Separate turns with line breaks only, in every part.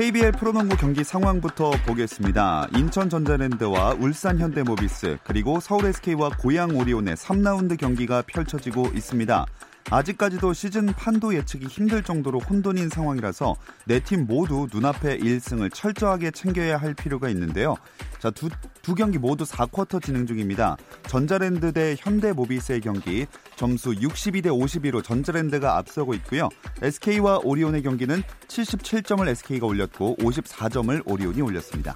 KBL 프로농구 경기 상황부터 보겠습니다. 인천 전자랜드와 울산 현대모비스 그리고 서울 SK와 고양 오리온의 3라운드 경기가 펼쳐지고 있습니다. 아직까지도 시즌 판도 예측이 힘들 정도로 혼돈인 상황이라서 네 팀 모두 눈앞에 1승을 철저하게 챙겨야 할 필요가 있는데요. 자, 두, 두 경기 모두 4쿼터 진행 중입니다. 전자랜드 대 현대모비스의 경기 점수 62대 52로 전자랜드가 앞서고 있고요. SK와 오리온의 경기는 77점을 SK가 올렸고 54점을 오리온이 올렸습니다.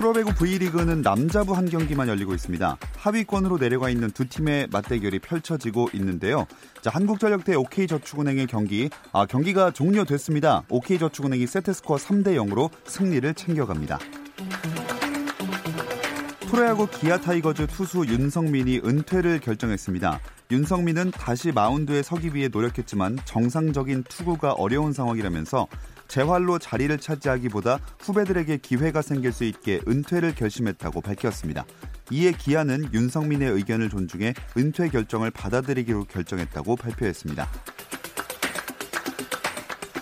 프로배구 V리그는 남자부 한 경기만 열리고 있습니다. 하위권으로 내려가 있는 두 팀의 맞대결이 펼쳐지고 있는데요. 자, 한국전력 대 OK저축은행의 경기, 아, 경기가 종료됐습니다. OK저축은행이 세트스코어 3대 0으로 승리를 챙겨갑니다. 프로야구 기아 타이거즈 투수 윤석민이 은퇴를 결정했습니다. 윤성민은 다시 마운드에 서기 위해 노력했지만 정상적인 투구가 어려운 상황이라면서 재활로 자리를 차지하기보다 후배들에게 기회가 생길 수 있게 은퇴를 결심했다고 밝혔습니다. 이에 기아는 윤성민의 의견을 존중해 은퇴 결정을 받아들이기로 결정했다고 발표했습니다.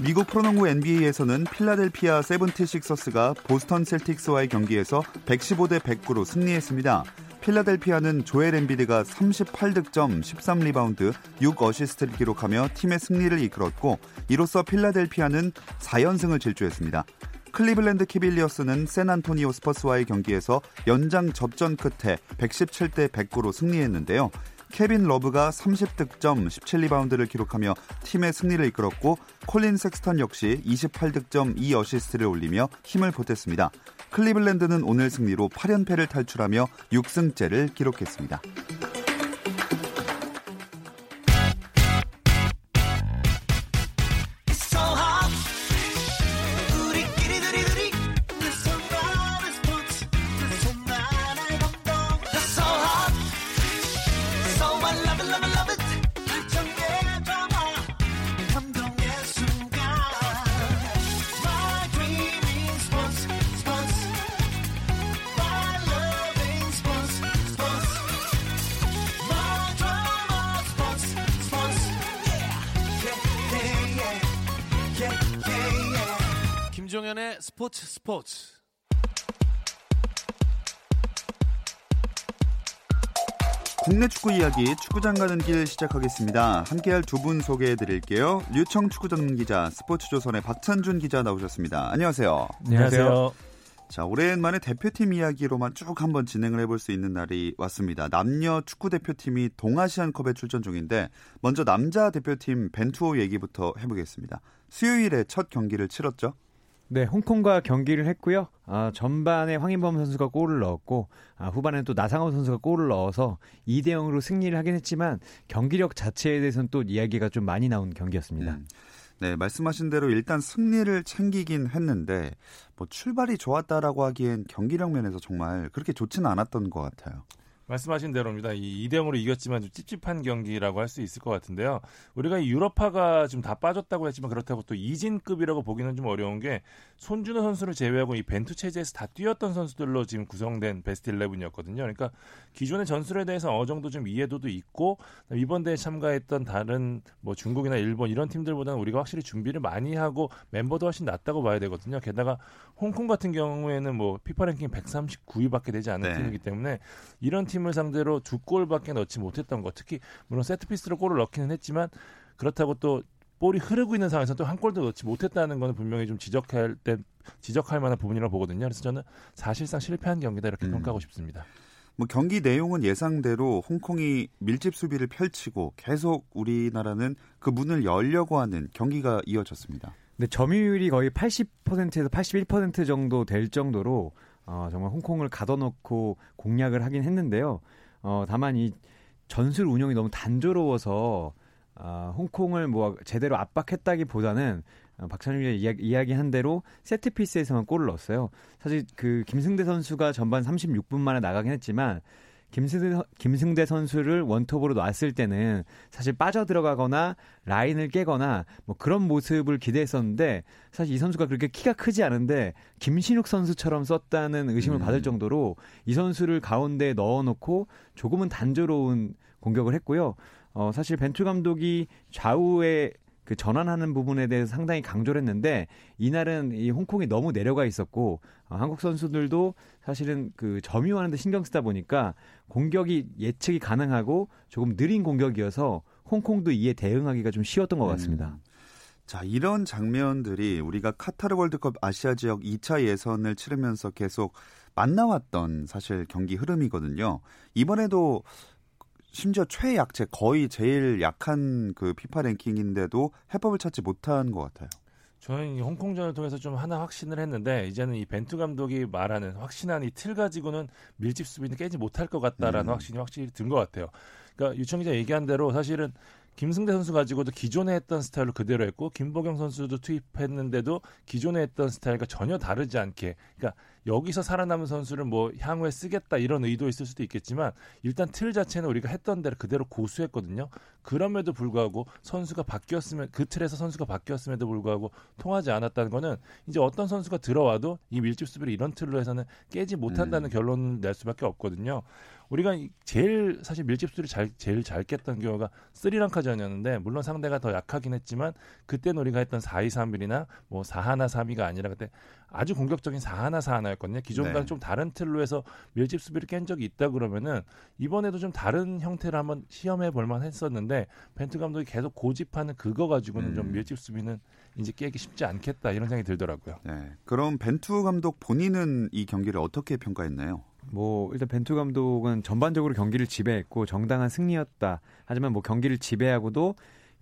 미국 프로농구 NBA에서는 필라델피아 세븐티식서스가 보스턴 셀틱스와의 경기에서 115대 109로 승리했습니다. 필라델피아는 조엘 엠비드가 38득점, 13리바운드, 6어시스트를 기록하며 팀의 승리를 이끌었고 이로써 필라델피아는 4연승을 질주했습니다. 클리블랜드 캐벌리어스는 샌안토니오 스퍼스와의 경기에서 연장 접전 끝에 117대 109로 승리했는데요. 케빈 러브가 30득점, 17리바운드를 기록하며 팀의 승리를 이끌었고 콜린 섹스턴 역시 28득점, 2어시스트를 올리며 힘을 보탰습니다. 클리블랜드는 오늘 승리로 8연패를 탈출하며 6승째를 기록했습니다.
스포츠 스포츠.
국내 축구 이야기 축구장 가는 길 시작하겠습니다. 함께할 두 분 소개해 드릴게요. 류청 축구 전문 기자, 스포츠조선의 박찬준 기자 나오셨습니다. 안녕하세요.
안녕하세요.
자, 오랜만에 대표팀 이야기로만 쭉 한번 진행을 해볼 수 있는 날이 왔습니다. 남녀 축구 대표팀이 동아시안컵에 출전 중인데 먼저 남자 대표팀 벤투호 얘기부터 해보겠습니다. 수요일에 첫 경기를 치렀죠.
네, 홍콩과 경기를 했고요. 아, 전반에 황인범 선수가 골을 넣었고 아, 후반에 또 나상호 선수가 골을 넣어서 2대 0으로 승리를 하긴 했지만 경기력 자체에 대해서는 또 이야기가 좀 많이 나온 경기였습니다. 음.
네, 말씀하신 대로 일단 승리를 챙기긴 했는데 뭐 출발이 좋았다라고 하기엔 경기력 면에서 정말 그렇게 좋지는 않았던 것 같아요.
말씀하신 대로입니다. 이 2대0으로 이겼지만 좀 찝찝한 경기라고 할 수 있을 것 같은데요. 우리가 유럽파가 좀 다 빠졌다고 했지만 그렇다고 또 이진급이라고 보기는 좀 어려운 게 손준호 선수를 제외하고 이 벤투 체제에서 다 뛰었던 선수들로 지금 구성된 베스트 11이었거든요. 그러니까 기존의 전술에 대해서 어느 정도 좀 이해도도 있고 이번 대회 참가했던 다른 뭐 중국이나 일본 이런 팀들보다는 우리가 확실히 준비를 많이 하고 멤버도 훨씬 낫다고 봐야 되거든요. 게다가 홍콩 같은 경우에는 뭐 피파 랭킹 139위밖에 되지 않은 네. 팀이기 때문에 이런 팀을 상대로 두 골밖에 넣지 못했던 것 특히 물론 세트피스로 골을 넣기는 했지만 그렇다고 또 볼이 흐르고 있는 상황에서 또 한 골도 넣지 못했다는 것은 분명히 좀 지적할 때 지적할 만한 부분이라고 보거든요. 그래서 저는 사실상 실패한 경기다 이렇게 음. 평가하고 싶습니다.
뭐 경기 내용은 예상대로 홍콩이 밀집 수비를 펼치고 계속 우리나라는 그 문을 열려고 하는 경기가 이어졌습니다.
근데 점유율이 거의 80%에서 81% 정도 될 정도로 어, 정말 홍콩을 가둬놓고 공략을 하긴 했는데요. 어, 다만 이 전술 운영이 너무 단조로워서 어, 홍콩을 뭐 제대로 압박했다기보다는 어, 박찬일 이야기, 이야기한 대로 세트 피스에서만 골을 넣었어요. 사실 그 김승대 선수가 전반 36분 만에 나가긴 했지만 김승대, 김승대 선수를 원톱으로 놨을 때는 사실 빠져 들어가거나 라인을 깨거나 뭐 그런 모습을 기대했었는데 사실 이 선수가 그렇게 키가 크지 않은데 김신욱 선수처럼 썼다는 의심을 음. 받을 정도로 이 선수를 가운데 넣어놓고 조금은 단조로운 공격을 했고요. 어, 사실 벤투 감독이 좌우에 그 전환하는 부분에 대해서 상당히 강조를 했는데 이날은 이 홍콩이 너무 내려가 있었고 어, 한국 선수들도 사실은 그 점유하는 데 신경 쓰다 보니까 공격이 예측이 가능하고 조금 느린 공격이어서 홍콩도 이에 대응하기가 좀 쉬웠던 것 음. 같습니다. 음.
자, 이런 장면들이 우리가 카타르 월드컵 아시아 지역 2차 예선을 치르면서 계속 만나왔던 사실 경기 흐름이거든요. 이번에도 심지어 최약체 거의 제일 약한 그 피파 랭킹인데도 해법을 찾지 못한 것 같아요.
저는 홍콩전을 통해서 좀 하나 확신을 했는데 이제는 이 벤투 감독이 말하는 확신한 이 틀 가지고는 밀집 수비는 깨지 못할 것 같다라는 음. 확신이 확실히 든 것 같아요. 그러니까 유청 기자 얘기한 대로 사실은 김승대 선수 가지고도 기존에 했던 스타일로 그대로 했고 김보경 선수도 투입했는데도 기존에 했던 스타일과 전혀 다르지 않게 그러니까 여기서 살아남은 선수를 뭐 향후에 쓰겠다 이런 의도 있을 수도 있겠지만 일단 틀 자체는 우리가 했던 대로 그대로 고수했거든요. 그럼에도 불구하고 선수가 바뀌었으면 그 틀에서 선수가 바뀌었음에도 불구하고 통하지 않았다는 거는 이제 어떤 선수가 들어와도 이 밀집 수비를 이런 틀로 해서는 깨지 못한다는 음. 결론을 낼 수밖에 없거든요. 우리가 제일 사실 밀집수를 잘 제일 잘 깼던 경우가 스리랑카전이었는데 물론 상대가 더 약하긴 했지만 그때 우리가 했던 4-2-3-1이나 뭐 4-1-3-2가 아니라 그때 아주 공격적인 4-1-4-1였거든요. 기존과는 네. 좀 다른 틀로 해서 밀집 수비를 깬 적이 있다 그러면은 이번에도 좀 다른 형태를 한번 시험해 볼 만 했었는데 벤트 감독이 계속 고집하는 그거 가지고는 음. 좀 밀집 수비는 이제 깨기 쉽지 않겠다 이런 생각이 들더라고요.
네. 그럼 벤투 감독 본인은 이 경기를 어떻게 평가했나요?
뭐 일단 벤투 감독은 전반적으로 경기를 지배했고 정당한 승리였다. 하지만 뭐 경기를 지배하고도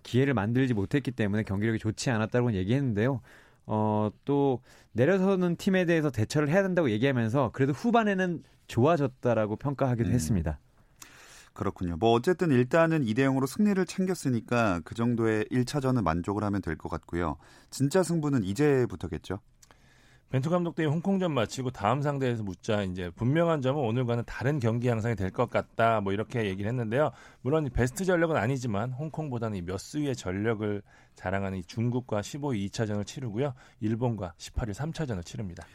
기회를 만들지 못했기 때문에 경기력이 좋지 않았다고 얘기했는데요. 어, 또 내려서는 팀에 대해서 대처를 해야 된다고 얘기하면서 그래도 후반에는 좋아졌다라고 평가하기도 음. 했습니다.
그렇군요. 뭐 어쨌든 일단은 2대 0으로 승리를 챙겼으니까 그 정도의 1차전은 만족을 하면 될 것 같고요. 진짜 승부는 이제부터겠죠.
벤투 감독 대회 홍콩전 마치고 다음 상대에서 묻자 이제 분명한 점은 오늘과는 다른 경기 양상이 될 것 같다 뭐 이렇게 얘기를 했는데요. 물론 베스트 전력은 아니지만 홍콩보다는 몇 수위의 전력을 자랑하는 중국과 15위 2차전을 치르고요. 일본과 18위 3차전을 치릅니다.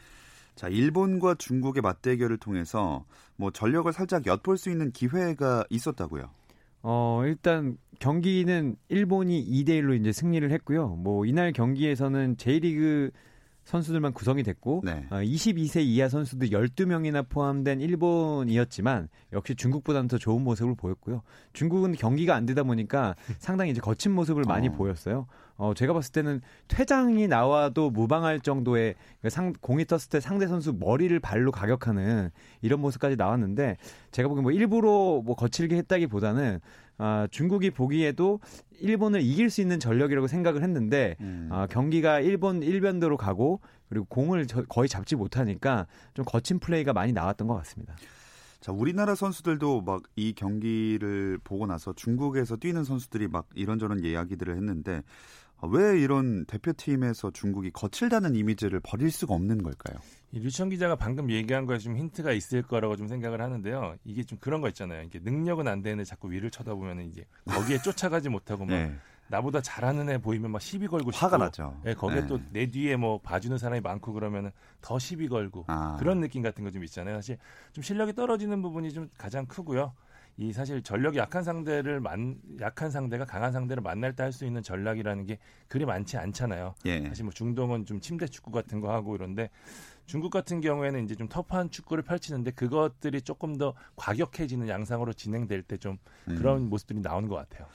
자, 일본과 중국의 맞대결을 통해서 뭐 전력을 살짝 엿볼 수 있는 기회가 있었다고요.
어, 일단 경기는 일본이 2대 1로 이제 승리를 했고요. 뭐 이날 경기에서는 J리그 선수들만 구성이 됐고 네. 어, 22세 이하 선수들 12명이나 포함된 일본이었지만 역시 중국보다는 더 좋은 모습을 보였고요. 중국은 경기가 안 되다 보니까 상당히 이제 거친 모습을 많이 어. 보였어요. 어, 제가 봤을 때는 퇴장이 나와도 무방할 정도의 그 상, 공이 떴을 때 상대 선수 머리를 발로 가격하는 이런 모습까지 나왔는데 제가 보기엔 뭐 일부러 뭐 거칠게 했다기보다는 아, 중국이 보기에도 일본을 이길 수 있는 전력이라고 생각을 했는데 음. 아, 경기가 일본 일변도로 가고 그리고 공을 저, 거의 잡지 못하니까 좀 거친 플레이가 많이 나왔던 것 같습니다.
자, 우리나라 선수들도 막 이 경기를 보고 나서 중국에서 뛰는 선수들이 막 이런저런 이야기들을 했는데 아, 왜 이런 대표팀에서 중국이 거칠다는 이미지를 버릴 수가 없는 걸까요?
이 류청 기자가 방금 얘기한 거에 좀 힌트가 있을 거라고 좀 생각을 하는데요. 이게 좀 그런 거 있잖아요. 이게 능력은 안 되는데 자꾸 위를 쳐다보면 이제 거기에 쫓아가지 못하고 막 네. 나보다 잘하는 애 보이면 막 시비 걸고 싶고
화가 나죠.
네, 거기에 네. 또내 뒤에 뭐 봐주는 사람이 많고 그러면은 더 시비 걸고 아. 그런 느낌 같은 거 좀 있잖아요. 사실 좀 실력이 떨어지는 부분이 좀 가장 크고요. 이 사실 전력이 약한 상대를 만 약한 상대가 강한 상대를 만날 때 할 수 있는 전략이라는 게 그리 많지 않잖아요. 예. 사실 뭐 중동은 좀 침대 축구 같은 거 하고 이런데 중국 같은 경우에는 이제 좀 터프한 축구를 펼치는데 그것들이 조금 더 과격해지는 양상으로 진행될 때좀 음. 그런 모습들이 나오는 것 같아요.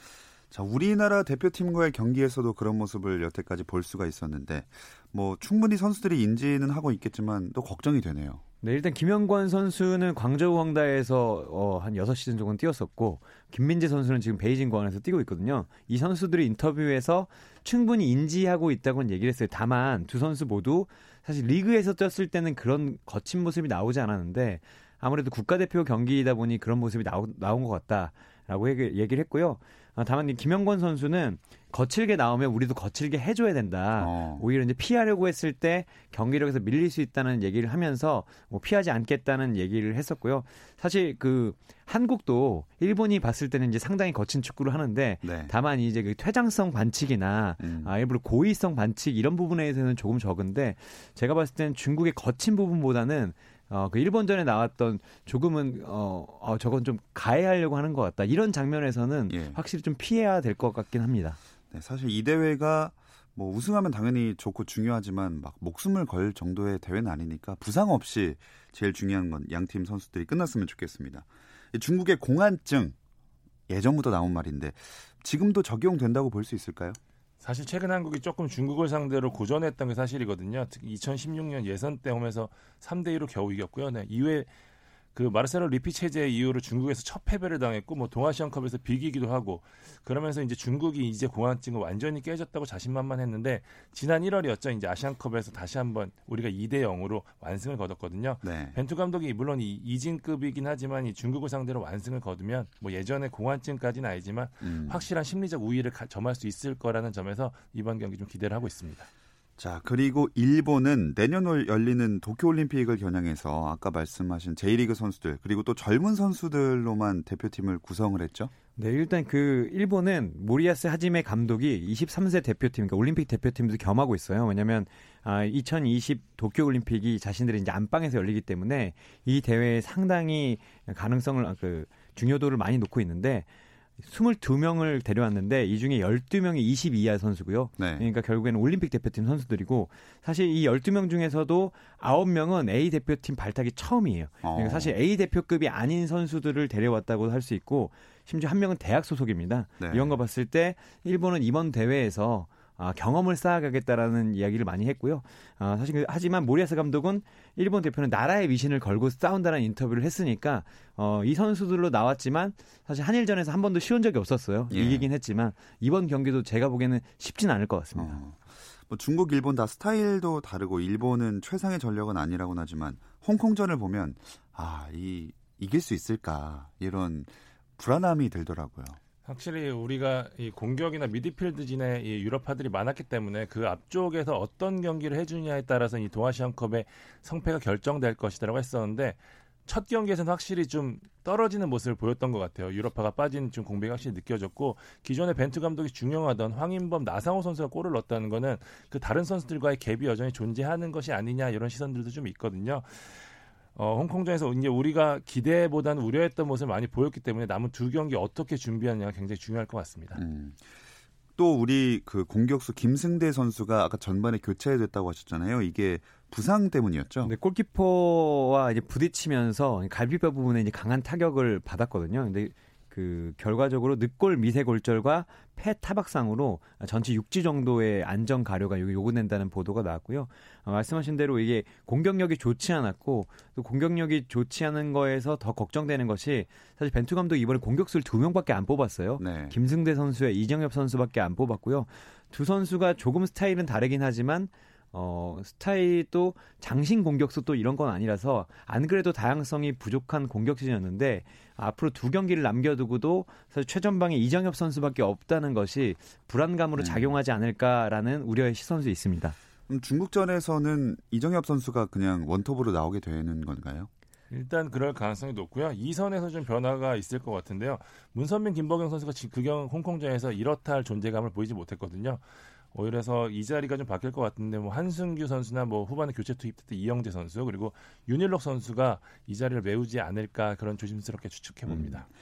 자, 우리나라 대표팀과의 경기에서도 그런 모습을 여태까지 볼 수가 있었는데 뭐 충분히 선수들이 인지는 하고 있겠지만 또 걱정이 되네요.
네, 일단 김영권 선수는 광저우 황다에서 어, 한 6시즌 정도 뛰었었고 김민재 선수는 지금 베이징 공항에서 뛰고 있거든요. 이 선수들이 인터뷰에서 충분히 인지하고 있다고는 얘기를 했어요. 다만 두 선수 모두 사실 리그에서 뛰었을 때는 그런 거친 모습이 나오지 않았는데 아무래도 국가대표 경기이다 보니 그런 모습이 나오, 나온 것 같다라고 얘기, 얘기를 했고요. 어, 다만 김영권 선수는 거칠게 나오면 우리도 거칠게 해줘야 된다. 어. 오히려 이제 피하려고 했을 때 경기력에서 밀릴 수 있다는 얘기를 하면서 뭐 피하지 않겠다는 얘기를 했었고요. 사실 그 한국도 일본이 봤을 때는 이제 상당히 거친 축구를 하는데 네. 다만 이제 그 퇴장성 반칙이나 음. 아, 일부러 고의성 반칙 이런 부분에서는 조금 적은데 제가 봤을 때는 중국의 거친 부분보다는 어, 그 일본전에 나왔던 조금은 어, 어 저건 좀 가해하려고 하는 것 같다. 이런 장면에서는 예. 확실히 좀 피해야 될 것 같긴 합니다.
네, 사실 이 대회가 뭐 우승하면 당연히 좋고 중요하지만 막 목숨을 걸 정도의 대회는 아니니까 부상 없이 제일 중요한 건 양팀 선수들이 끝났으면 좋겠습니다. 중국의 공안증 예전부터 나온 말인데 지금도 적용된다고 볼 수 있을까요?
사실 최근 한국이 조금 중국을 상대로 고전했던 게 사실이거든요. 특히 2016년 예선 때 오면서 3대 2로 겨우 이겼고요. 네, 이후에 그 마르세로 리피 체제 이후로 중국에서 첫 패배를 당했고 뭐 동아시안컵에서 비기기도 하고 그러면서 이제 중국이 이제 공안증을 완전히 깨졌다고 자신만만했는데 지난 1월이었죠. 이제 아시안컵에서 다시 한번 우리가 2대 0으로 완승을 거뒀거든요. 네. 벤투 감독이 물론 이 이진급이긴 하지만 이 중국을 상대로 완승을 거두면 뭐 예전에 공안증까지는 아니지만 음. 확실한 심리적 우위를 점할 수 있을 거라는 점에서 이번 경기 좀 기대를 하고 있습니다.
자, 그리고 일본은 내년 올 열리는 도쿄올림픽을 겨냥해서 아까 말씀하신 J리그 선수들 그리고 또 젊은 선수들로만 대표팀을 구성을 했죠.
네, 일단 그 일본은 모리아스 하지메 감독이 23세 대표팀, 그러니까 올림픽 대표팀도 겸하고 있어요. 왜냐하면 아, 2020 도쿄 올림픽이 자신들의 이제 안방에서 열리기 때문에 이 대회에 상당히 가능성을 아, 그 중요도를 많이 놓고 있는데 22명을 데려왔는데 이 중에 12명이 22야 선수고요. 네. 그러니까 결국에는 올림픽 대표팀 선수들이고 사실 이 12명 중에서도 9명은 A 대표팀 발탁이 처음이에요. 그러니까 어. 사실 A 대표급이 아닌 선수들을 데려왔다고 할 수 있고 심지어 한 명은 대학 소속입니다. 네. 이런 거 봤을 때 일본은 이번 대회에서 아, 경험을 쌓아가겠다라는 이야기를 많이 했고요. 아, 사실 그, 하지만 모리아스 감독은 일본 대표는 나라의 미신을 걸고 싸운다는 인터뷰를 했으니까 어, 이 선수들로 나왔지만 사실 한일전에서 한 번도 쉬운 적이 없었어요. 예. 이기긴 했지만 이번 경기도 제가 보기에는 쉽진 않을 것 같습니다. 어.
뭐 중국, 일본 다 스타일도 다르고 일본은 최상의 전력은 아니라고는 하지만 홍콩전을 보면 아, 이 이길 수 있을까 이런 불안함이 들더라고요.
확실히 우리가 이 공격이나 미드필드진의 이 유럽파들이 많았기 때문에 그 앞쪽에서 어떤 경기를 해주냐에 따라서 이 동아시안컵의 성패가 결정될 것이다라고 했었는데 첫 경기에서는 확실히 좀 떨어지는 모습을 보였던 것 같아요. 유럽파가 빠진 좀 공백이 확실히 느껴졌고 기존에 벤투 감독이 중용하던 황인범, 나상호 선수가 골을 넣었다는 거는 그 다른 선수들과의 갭이 여전히 존재하는 것이 아니냐 이런 시선들도 좀 있거든요. 어, 홍콩전에서 이제 우리가 기대보다는 우려했던 모습을 많이 보였기 때문에 남은 두 경기 어떻게 준비하느냐가 굉장히 중요할 것 같습니다. 음.
또 우리 그 공격수 김승대 선수가 아까 전반에 교체됐다고 하셨잖아요. 이게 부상 때문이었죠.
네, 골키퍼와 이제 부딪히면서 갈비뼈 부분에 이제 강한 타격을 받았거든요. 근데 그 결과적으로 늑골 미세 골절과 폐 타박상으로 전체 6지 정도의 안전 가료가 요구된다는 보도가 나왔고요. 어, 말씀하신 대로 이게 공격력이 좋지 않았고 또 공격력이 좋지 않은 거에서 더 걱정되는 것이 사실 벤투 감독 이번에 공격수를 두 명밖에 안 뽑았어요. 네. 김승대 선수와 이정엽 선수밖에 안 뽑았고요. 두 선수가 조금 스타일은 다르긴 하지만 어, 스타일이 또 장신 공격수 또 이런 건 아니라서 안 그래도 다양성이 부족한 공격 시즌이었는데 앞으로 두 경기를 남겨두고도 사실 최전방에 이정엽 선수밖에 없다는 것이 불안감으로 네. 작용하지 않을까라는 우려의 시선도 있습니다.
그럼 중국전에서는 이정엽 선수가 그냥 원톱으로 나오게 되는 건가요?
일단 그럴 가능성이 높고요. 이선에서 좀 변화가 있을 것 같은데요. 문선민, 김보경 선수가 그경 홍콩전에서 이렇다 할 존재감을 보이지 못했거든요. 오히려서 이 자리가 좀 바뀔 것 같은데 뭐 한승규 선수나 뭐 후반에 교체 투입됐던 이영재 선수 그리고 윤일록 선수가 이 자리를 메우지 않을까 그런 조심스럽게 추측해 봅니다. 음.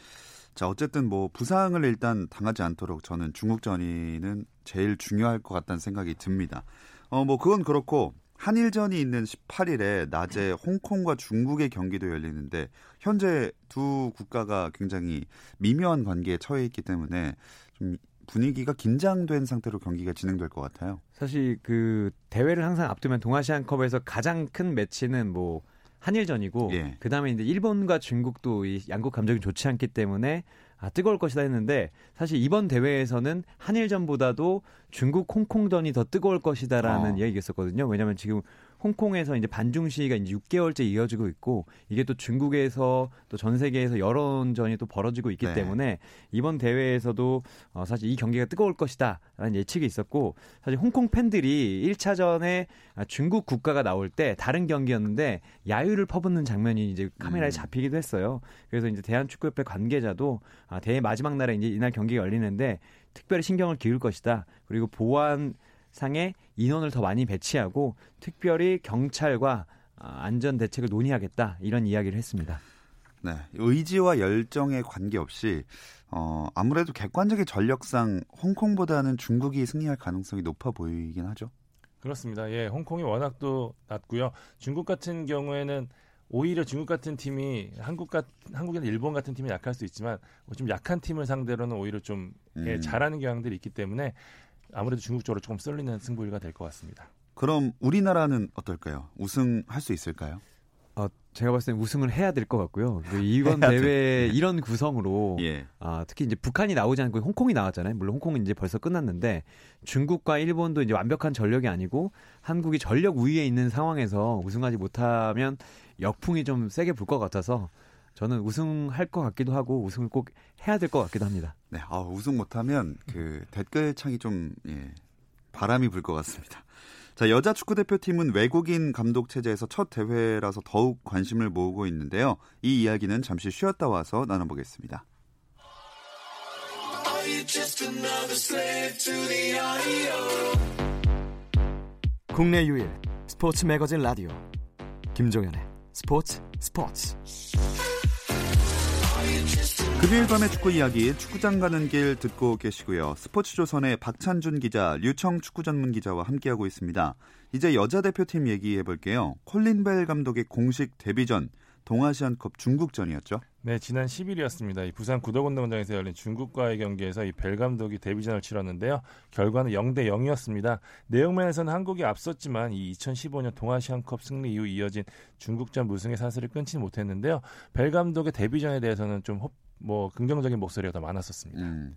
자 어쨌든 뭐 부상을 일단 당하지 않도록 저는 중국전이는 제일 중요할 것 같다는 생각이 듭니다. 어 뭐 그건 그렇고 한일전이 있는 18일에 낮에 홍콩과 중국의 경기도 열리는데 현재 두 국가가 굉장히 미묘한 관계에 처해 있기 때문에 좀 분위기가 긴장된 상태로 경기가 진행될 것 같아요.
사실 그 대회를 항상 앞두면 동아시안컵에서 가장 큰 매치는 뭐 한일전이고 예. 그다음에 이제 일본과 중국도 이 양국 감정이 좋지 않기 때문에 아 뜨거울 것이다 했는데 사실 이번 대회에서는 한일전보다도 중국 홍콩전이 더 뜨거울 것이다라는 어. 얘기가 있었거든요. 왜냐하면 지금 홍콩에서 이제 반중 시위가 이제 6개월째 이어지고 있고 이게 또 중국에서 또 전 세계에서 여론전이 또 벌어지고 있기
네.
때문에 이번 대회에서도 어 사실 이 경기가 뜨거울 것이다라는 예측이 있었고 사실 홍콩 팬들이 1차전에 중국 국가가 나올 때 다른 경기였는데 야유를 퍼붓는 장면이 이제 카메라에
음.
잡히기도 했어요. 그래서 이제 대한축구협회 관계자도 아, 대회 마지막 날에 이제 이날 경기가 열리는데 특별히 신경을 기울 것이다. 그리고 보안 상에 인원을 더 많이 배치하고 특별히 경찰과 아, 안전 대책을 논의하겠다 이런 이야기를 했습니다.
네, 의지와 열정에 관계없이 어, 아무래도 객관적인 전력상 홍콩보다는 중국이 승리할 가능성이 높아 보이긴 하죠.
그렇습니다. 예, 홍콩이 워낙 또 낮고요. 중국 같은 경우에는 오히려 중국 같은 팀이 한국 같 한국이나 일본 같은 팀이 약할 수 있지만 좀 약한 팀을 상대로는 오히려 좀 예,
음.
잘하는 경향들이 있기 때문에 아무래도 중국 쪽으로 조금 쏠리는 승부가 될 것 같습니다.
그럼 우리나라는 어떨까요? 우승할 수 있을까요?
어, 제가 봤을 땐 우승을 해야 될 것 같고요. 그 이번. 대회 이런 구성으로
예.
아, 특히 이제 북한이 나오지 않고 홍콩이 나왔잖아요. 물론 홍콩은 이제 벌써 끝났는데 중국과 일본도 이제 완벽한 전력이 아니고 한국이 전력 우위에 있는 상황에서 우승하지 못하면 역풍이 좀 세게 불 것 같아서 저는 우승할 것 같기도 하고 우승을 꼭 해야 될 것 같기도 합니다.
네, 아, 우승 못하면 그 댓글 창이 좀 예, 바람이 불 것 같습니다. 자, 여자 축구 대표팀은 외국인 감독 체제에서 첫 대회라서 더욱 관심을 모으고 있는데요. 이 이야기는 잠시 쉬었다 와서 나눠보겠습니다.
국내 유일 스포츠 매거진 라디오 김종현의 스포츠 스포츠
금요일 밤의 축구 이야기 축구장 가는 길 듣고 계시고요. 스포츠조선의 박찬준 기자, 류청 축구 전문 기자와 함께하고 있습니다. 이제 여자 대표팀 얘기해 볼게요. 콜린 벨 감독의 공식 데뷔전 동아시안컵 중국전이었죠.
네, 지난 10일이었습니다. 이 부산 구덕운동장에서 열린 중국과의 경기에서 이 벨 감독이 데뷔전을 치렀는데요. 결과는 0대 0이었습니다. 내용면에서는 한국이 앞섰지만 이 2015년 동아시안컵 승리 이후 이어진 중국전 무승의 사슬을 끊지 못했는데요. 벨 감독의 데뷔전에 대해서는 좀 뭐 긍정적인 목소리가 더 많았었습니다.
음.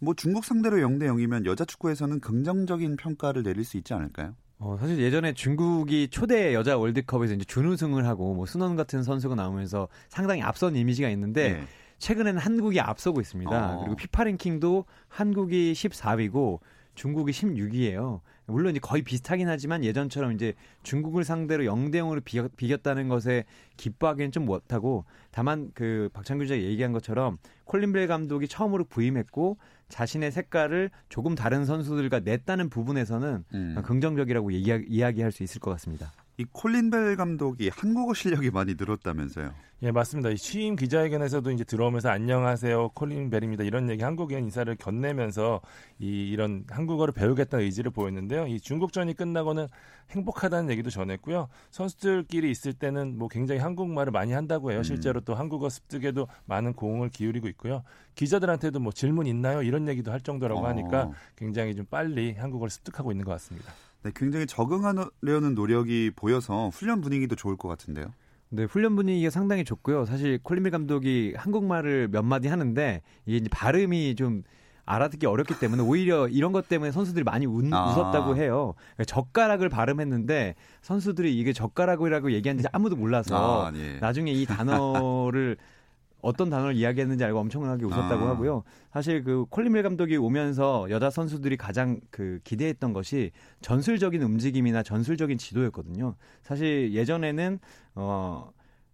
뭐 중국 상대로 0대 0이면 여자 축구에서는 긍정적인 평가를 내릴 수 있지 않을까요?
어, 사실 예전에 중국이 초대 여자 월드컵에서 이제 준우승을 하고 뭐 순원 같은 선수가 나오면서 상당히 앞선 이미지가 있는데
네.
최근에는 한국이 앞서고 있습니다.
어.
그리고 피파 랭킹도 한국이 14위고 중국이 16위예요. 물론 이제 거의 비슷하긴 하지만 예전처럼 이제 중국을 상대로 0대 0으로 비겼, 비겼 다는 것에 기뻐하기는 좀 못하고 다만 그 박찬규 기자가 얘기한 것처럼 콜린 벨 감독이 처음으로 부임했고 자신의 색깔을 조금 다른 선수들과 냈다는 부분에서는
음.
긍정적이라고 얘기, 이야기 할 수 있을 것 같습니다.
이 콜린 벨 감독이 한국어 실력이 많이 늘었다면서요.
예, 맞습니다. 이 취임 기자회견에서도 이제 들어오면서 안녕하세요, 콜린 벨입니다. 이런 얘기 한국인 인사를 건네면서 이 이런 한국어를 배우겠다는 의지를 보였는데요. 이 중국전이 끝나고는 행복하다는 얘기도 전했고요. 선수들끼리 있을 때는 뭐 굉장히 한국말을 많이 한다고 해요.
음.
실제로 또 한국어 습득에도 많은 공을 기울이고 있고요. 기자들한테도 뭐 질문 있나요? 이런 얘기도 할 정도라고
어.
하니까 굉장히 좀 빨리 한국어를 습득하고 있는 것 같습니다.
네, 굉장히 적응하려는 노력이 보여서 훈련 분위기도 좋을 것 같은데요.
네, 훈련 분위기가 상당히 좋고요. 사실 콜린빌 감독이 한국말을 몇 마디 하는데 이게 이제 발음이 좀 알아듣기 어렵기 때문에 오히려 이런 것 때문에 선수들이 많이 웃,
아.
웃었다고 해요. 젓가락을 발음했는데 선수들이 이게 젓가락이라고 얘기하는지 아무도 몰라서
아, 예.
나중에 이 단어를 어떤 단어를 이야기했는지 알고 엄청나게 웃었다고
아.
하고요. 사실 그 콜린밀 감독이 오면서 여자 선수들이 가장 그 기대했던 것이 전술적인 움직임이나 전술적인 지도였거든요. 사실 예전에는 어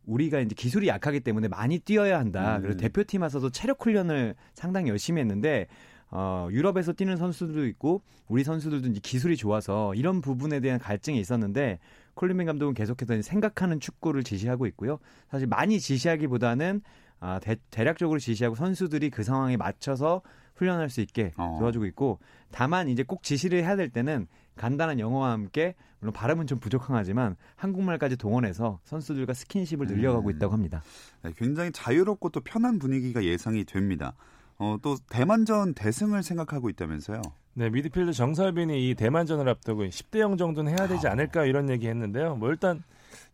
우리가 이제 기술이 약하기 때문에 많이 뛰어야 한다.
음.
그래서 대표팀 와서도 체력 훈련을 상당히 열심히 했는데 어, 유럽에서 뛰는 선수들도 있고 우리 선수들도 이제 기술이 좋아서 이런 부분에 대한 갈증이 있었는데 콜린맨 감독은 계속해서 생각하는 축구를 지시하고 있고요. 사실 많이 지시하기보다는 아, 대, 대략적으로 지시하고 선수들이 그 상황에 맞춰서 훈련할 수 있게
어.
도와주고 있고 다만 이제 꼭 지시를 해야 될 때는 간단한 영어와 함께 물론 발음은 좀 부족하지만 한국말까지 동원해서 선수들과 스킨십을 늘려가고
음.
있다고 합니다.
네, 굉장히 자유롭고 또 편한 분위기가 예상이 됩니다. 어, 또 대만전 대승을 생각하고 있다면서요.
네, 미드필더 정설빈이 이 대만전을 앞두고 10대 0 정도는 해야 되지 않을까 이런 얘기 했는데요. 뭐 일단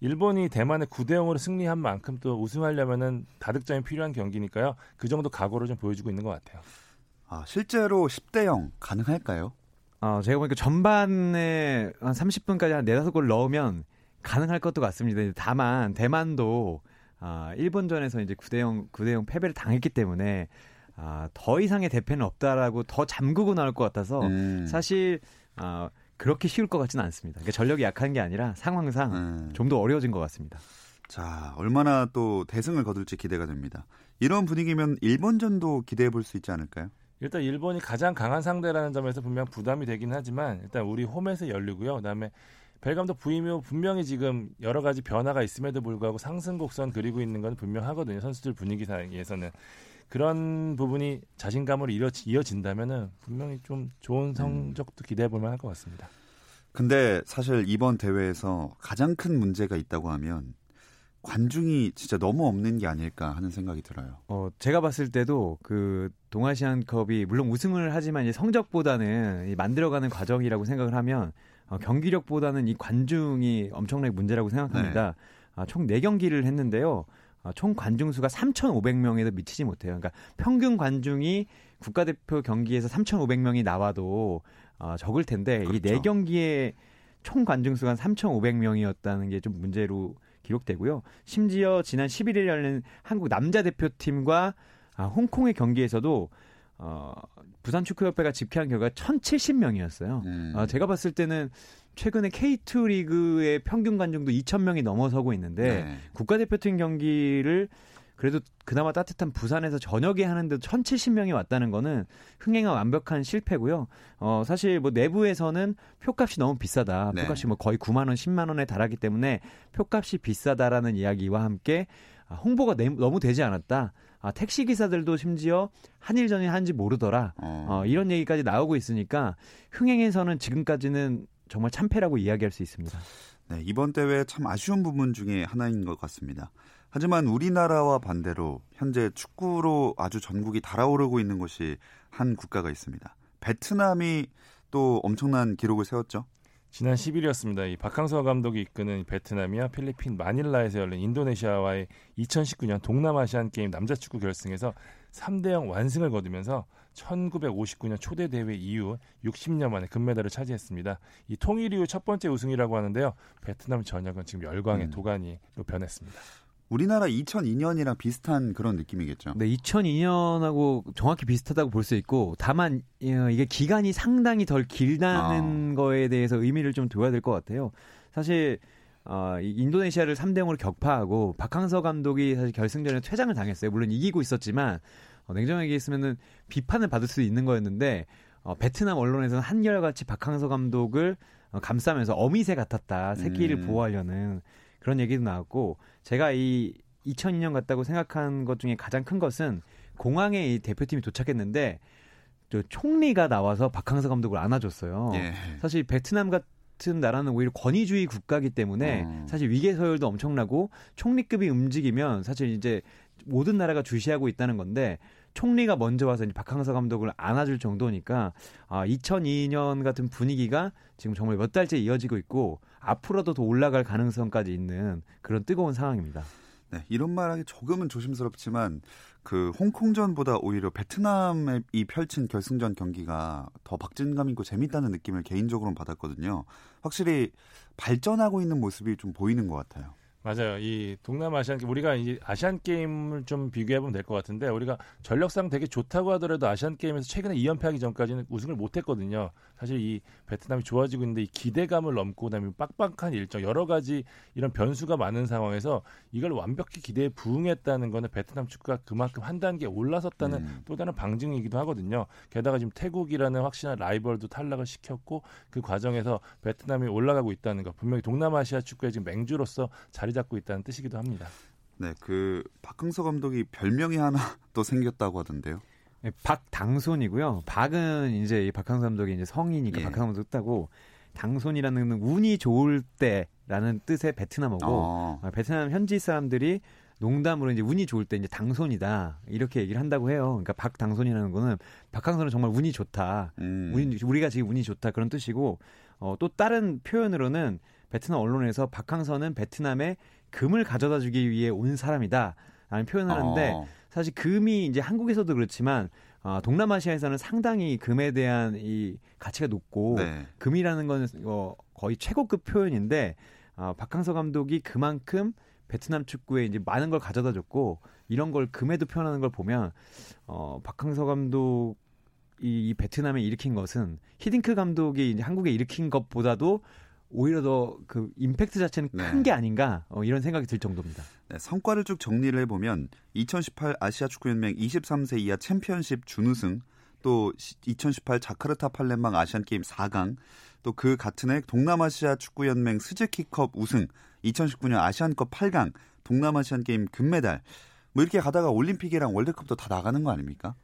일본이 대만에 9대 0으로 승리한 만큼 또 우승하려면은 다득점이 필요한 경기니까요. 그 정도 각오를 좀 보여주고 있는 것 같아요.
아, 실제로 10대 0 가능할까요?
어, 제가 보니까 전반에 한 30분까지 한 4, 5골 넣으면 가능할 것도 같습니다. 다만 대만도 아, 일본전에서 이제 9대 0 9대 0 패배를 당했기 때문에 아, 더 이상의 대패는 없다라고 더 잠그고 나올 것 같아서
음.
사실 아, 그렇게 쉬울 것 같지는 않습니다. 그러니까 전력이 약한 게 아니라 상황상
음.
좀더 어려워진 것 같습니다.
자, 얼마나 또 대승을 거둘지 기대가 됩니다. 이런 분위기면 일본전도 기대해 볼 수 있지 않을까요?
일단 일본이 가장 강한 상대라는 점에서 분명 부담이 되긴 하지만 일단 우리 홈에서 열리고요. 그다음에 벨 감독 부임 후 분명히 지금 여러 가지 변화가 있음에도 불구하고 상승 곡선 그리고 있는 건 분명하거든요. 선수들 분위기상에서는 그런 부분이 자신감으로 이어진다면은 분명히 좀 좋은 성적도 기대해 볼 만할 것 같습니다.
근데 사실 이번 대회에서 가장 큰 문제가 있다고 하면 관중이 진짜 너무 없는 게 아닐까 하는 생각이 들어요.
어, 제가 봤을 때도 그 동아시안컵이 물론 우승을 하지만 이제 성적보다는 이 만들어가는 과정이라고 생각을 하면 어, 경기력보다는 이 관중이 엄청나게 문제라고 생각합니다. 아, 총 4경기를 했는데요. 아, 총 관중 수가 3,500명에도 미치지 못해요. 그러니까 평균 관중이 국가대표 경기에서 3,500명이 나와도 어, 적을 텐데 이
그렇죠.
4경기에 총 관중 수가 3,500명이었다는 게 좀 문제로 기록되고요. 심지어 지난 11일 열린 한국 남자 대표팀과 아, 홍콩의 경기에서도 어, 부산 축구협회가 집계한 결과 1,070명이었어요.
음.
아, 제가 봤을 때는 최근에 K2 리그의 평균 관중도 2,000명이 넘어서고 있는데
네.
국가대표팀 경기를 그래도 그나마 따뜻한 부산에서 저녁에 하는데도 1,070명이 왔다는 거는 흥행한 완벽한 실패고요. 어, 사실 뭐 내부에서는 표값이 너무 비싸다.
네.
표값이 뭐 거의 9만 원, 10만 원에 달하기 때문에 표값이 비싸다라는 이야기와 함께 아, 홍보가 내- 너무 되지 않았다. 아, 택시 기사들도 심지어 한일전이 한지 모르더라.
어.
어, 이런 얘기까지 나오고 있으니까 흥행에서는 지금까지는 정말 참패라고 이야기할 수 있습니다.
네, 이번 대회 참 아쉬운 부분 중에 하나인 것 같습니다. 하지만 우리나라와 반대로 현재 축구로 아주 전국이 달아오르고 있는 곳이 한 국가가 있습니다. 베트남이 또 엄청난 기록을 세웠죠.
지난 10일이었습니다. 이 박항서 감독이 이끄는 베트남이와 필리핀 마닐라에서 열린 인도네시아와의 2019년 동남아시안 게임 남자 축구 결승에서 3대 0 완승을 거두면서 1959년 초대 대회 이후 60년 만에 금메달을 차지했습니다. 이 통일 이후 첫 번째 우승이라고 하는데요. 베트남 전역은 지금 열광의
음.
도가니로 변했습니다.
우리나라 2002년이랑 비슷한 그런 느낌이겠죠.
네, 2002년하고 정확히 비슷하다고 볼 수 있고 다만 어, 이게 기간이 상당히 덜 길다는 거에 대해서 의미를 좀 둬야 될 것 같아요. 사실 어, 이 인도네시아를 3대 0으로 격파하고 박항서 감독이 사실 결승전에 퇴장을 당했어요. 물론 이기고 있었지만 어, 냉정하게 얘기했으면은 비판을 받을 수 있는 거였는데 어, 베트남 언론에서는 한결같이 박항서 감독을 어, 감싸면서 어미새 같았다. 새끼를
음.
보호하려는 그런 얘기도 나왔고 제가 이 2002년 같다고 생각한 것 중에 가장 큰 것은 공항에 이 대표팀이 도착했는데 저 총리가 나와서 박항서 감독을 안아줬어요.
예.
사실 베트남 같은 나라는 오히려 권위주의 국가이기 때문에
어.
사실 위계 서열도 엄청나고 총리급이 움직이면 사실 이제 모든 나라가 주시하고 있다는 건데 총리가 먼저 와서 이제 박항서 감독을 안아줄 정도니까 아 2002년 같은 분위기가 지금 정말 몇 달째 이어지고 있고 앞으로도 더 올라갈 가능성까지 있는 그런 뜨거운 상황입니다.
네, 이런 말하기 조금은 조심스럽지만 그 홍콩전보다 오히려 베트남이 펼친 결승전 경기가 더 박진감 있고 재밌다는 느낌을 개인적으로는 받았거든요. 확실히 발전하고 있는 모습이 좀 보이는 것 같아요.
맞아요. 이 동남아시안 게임 우리가 이제 아시안 게임을 좀 비교해 보면 될 것 같은데 우리가 전력상 되게 좋다고 하더라도 아시안 게임에서 최근에 2연패하기 전까지는 우승을 못 했거든요. 사실 이 베트남이 좋아지고 있는데 이 기대감을 넘고 그다음에 빡빡한 일정 여러 가지 이런 변수가 많은 상황에서 이걸 완벽히 기대에 부응했다는 거는 베트남 축구가 그만큼 한 단계 올라섰다는
음.
또 다른 방증이기도 하거든요. 게다가 지금 태국이라는 확실한 라이벌도 탈락을 시켰고 그 과정에서 베트남이 올라가고 있다는 거 분명히 동남아시아 축구의 지금 맹주로서 자리 잡고 있다는 뜻이기도 합니다.
네, 그 박흥서 감독이 별명이 하나 또 생겼다고 하던데요.
네, 박당손이고요. 박은 이제 이 박항서 감독이 이제 성이니까
예.
박항서 감독 뜻하고 당손이라는 운이 좋을 때라는 뜻의 베트남어고
어.
아, 베트남 현지 사람들이 농담으로 이제 운이 좋을 때 이제 당손이다 이렇게 얘기를 한다고 해요. 그러니까 박당손이라는 거는 박항서는 정말 운이 좋다.
음.
운이, 우리가 지금 운이 좋다 그런 뜻이고 어, 또 다른 표현으로는 베트남 언론에서 박항서는 베트남에 금을 가져다 주기 위해 온 사람이다 라는 표현을 하는데
어.
사실 금이 이제 한국에서도 그렇지만 어, 동남아시아에서는 상당히 금에 대한 이 가치가 높고
네.
금이라는 건 어, 거의 최고급 표현인데 어, 박항서 감독이 그만큼 베트남 축구에 이제 많은 걸 가져다 줬고 이런 걸 금에도 표현하는 걸 보면 어, 박항서 감독 이, 이 베트남에 일으킨 것은 히딩크 감독이 이제 한국에 일으킨 것보다도 오히려 더 그 임팩트 자체는 큰
네.
게 아닌가 어, 이런 생각이 들 정도입니다.
네, 성과를 쭉 정리를 해보면 2018 아시아 축구연맹 23세 이하 챔피언십 준우승, 또 2018 자카르타 팔렘방 아시안 게임 4강, 또 그 같은 해 동남아시아 축구연맹 스즈키컵 우승, 2019년 아시안컵 8강, 동남아시안 게임 금메달. 뭐 이렇게 가다가 올림픽이랑 월드컵도 다 나가는 거 아닙니까?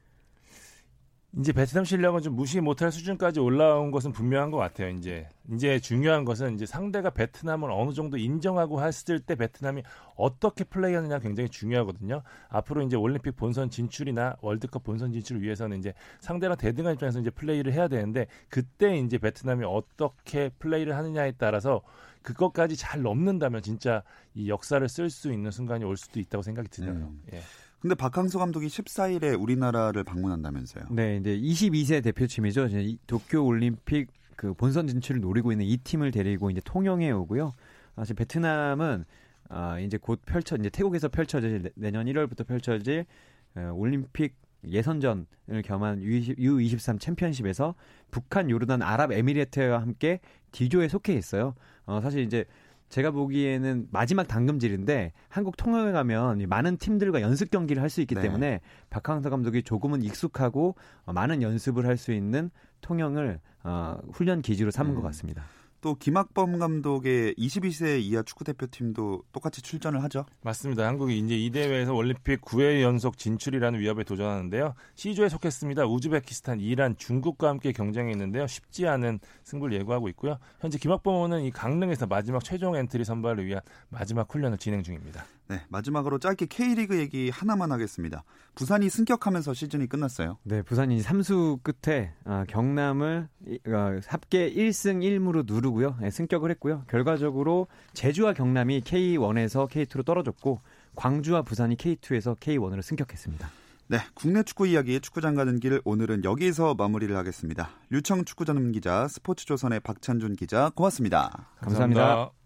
이제 베트남 실력은 좀 무시 못할 수준까지 올라온 것은 분명한 것 같아요. 이제 이제 중요한 것은 이제 상대가 베트남을 어느 정도 인정하고 했을 때 베트남이 어떻게 플레이하느냐 굉장히 중요하거든요. 앞으로 이제 올림픽 본선 진출이나 월드컵 본선 진출을 위해서는 이제 상대랑 대등한 입장에서 이제 플레이를 해야 되는데 그때 이제 베트남이 어떻게 플레이를 하느냐에 따라서 그것까지 잘 넘는다면 진짜 이 역사를 쓸 수 있는 순간이 올 수도 있다고 생각이 드네요.
음.
예.
근데 박항서 감독이 14일에 우리나라를 방문한다면서요.
네, 이제 22세 대표팀이죠. 이제 이 도쿄 올림픽 그 본선 진출을 노리고 있는 이 팀을 데리고 이제 통영에 오고요. 사실 베트남은 아 이제 곧 펼쳐 이제 태국에서 펼쳐질 내- 내년 1월부터 펼쳐질 어, 올림픽 예선전을 겸한 U23 챔피언십에서 북한, 요르단, 아랍에미리트와 함께 D조에 속해 있어요. 어, 사실 이제 제가 보기에는 마지막 담금질인데 한국 통영에 가면 이 많은 팀들과 연습 경기를 할 수 있기
네.
때문에 박항서 감독이 조금은 익숙하고 어, 많은 연습을 할 수 있는 통영을 어, 훈련 기지로 삼은
음.
것 같습니다.
또 김학범 감독의 22세 이하 축구 대표팀도 똑같이 출전을 하죠.
맞습니다. 한국이 이제 이 대회에서 올림픽 9회 연속 진출이라는 위업에 도전하는데요. C조에 속했습니다. 우즈베키스탄, 이란, 중국과 함께 경쟁해 있는데요. 쉽지 않은 승부를 예고하고 있고요. 현재 김학범호는 이 강릉에서 마지막 최종 엔트리 선발을 위한 마지막 훈련을 진행 중입니다.
네, 마지막으로 짧게 K리그 얘기 하나만 하겠습니다. 부산이 승격하면서 시즌이 끝났어요.
네, 부산이 3수 끝에 아, 경남을 이- 어, 합계 1승 1무로 누르고요. 네, 승격을 했고요. 결과적으로 제주와 경남이 K1에서 K2로 떨어졌고 광주와 부산이 K2에서 K1으로 승격했습니다.
네, 국내 축구 이야기 축구장 가는 길 오늘은 여기서 마무리를 하겠습니다. 류청 축구 전문 기자, 스포츠조선의 박찬준 기자, 고맙습니다.
감사합니다.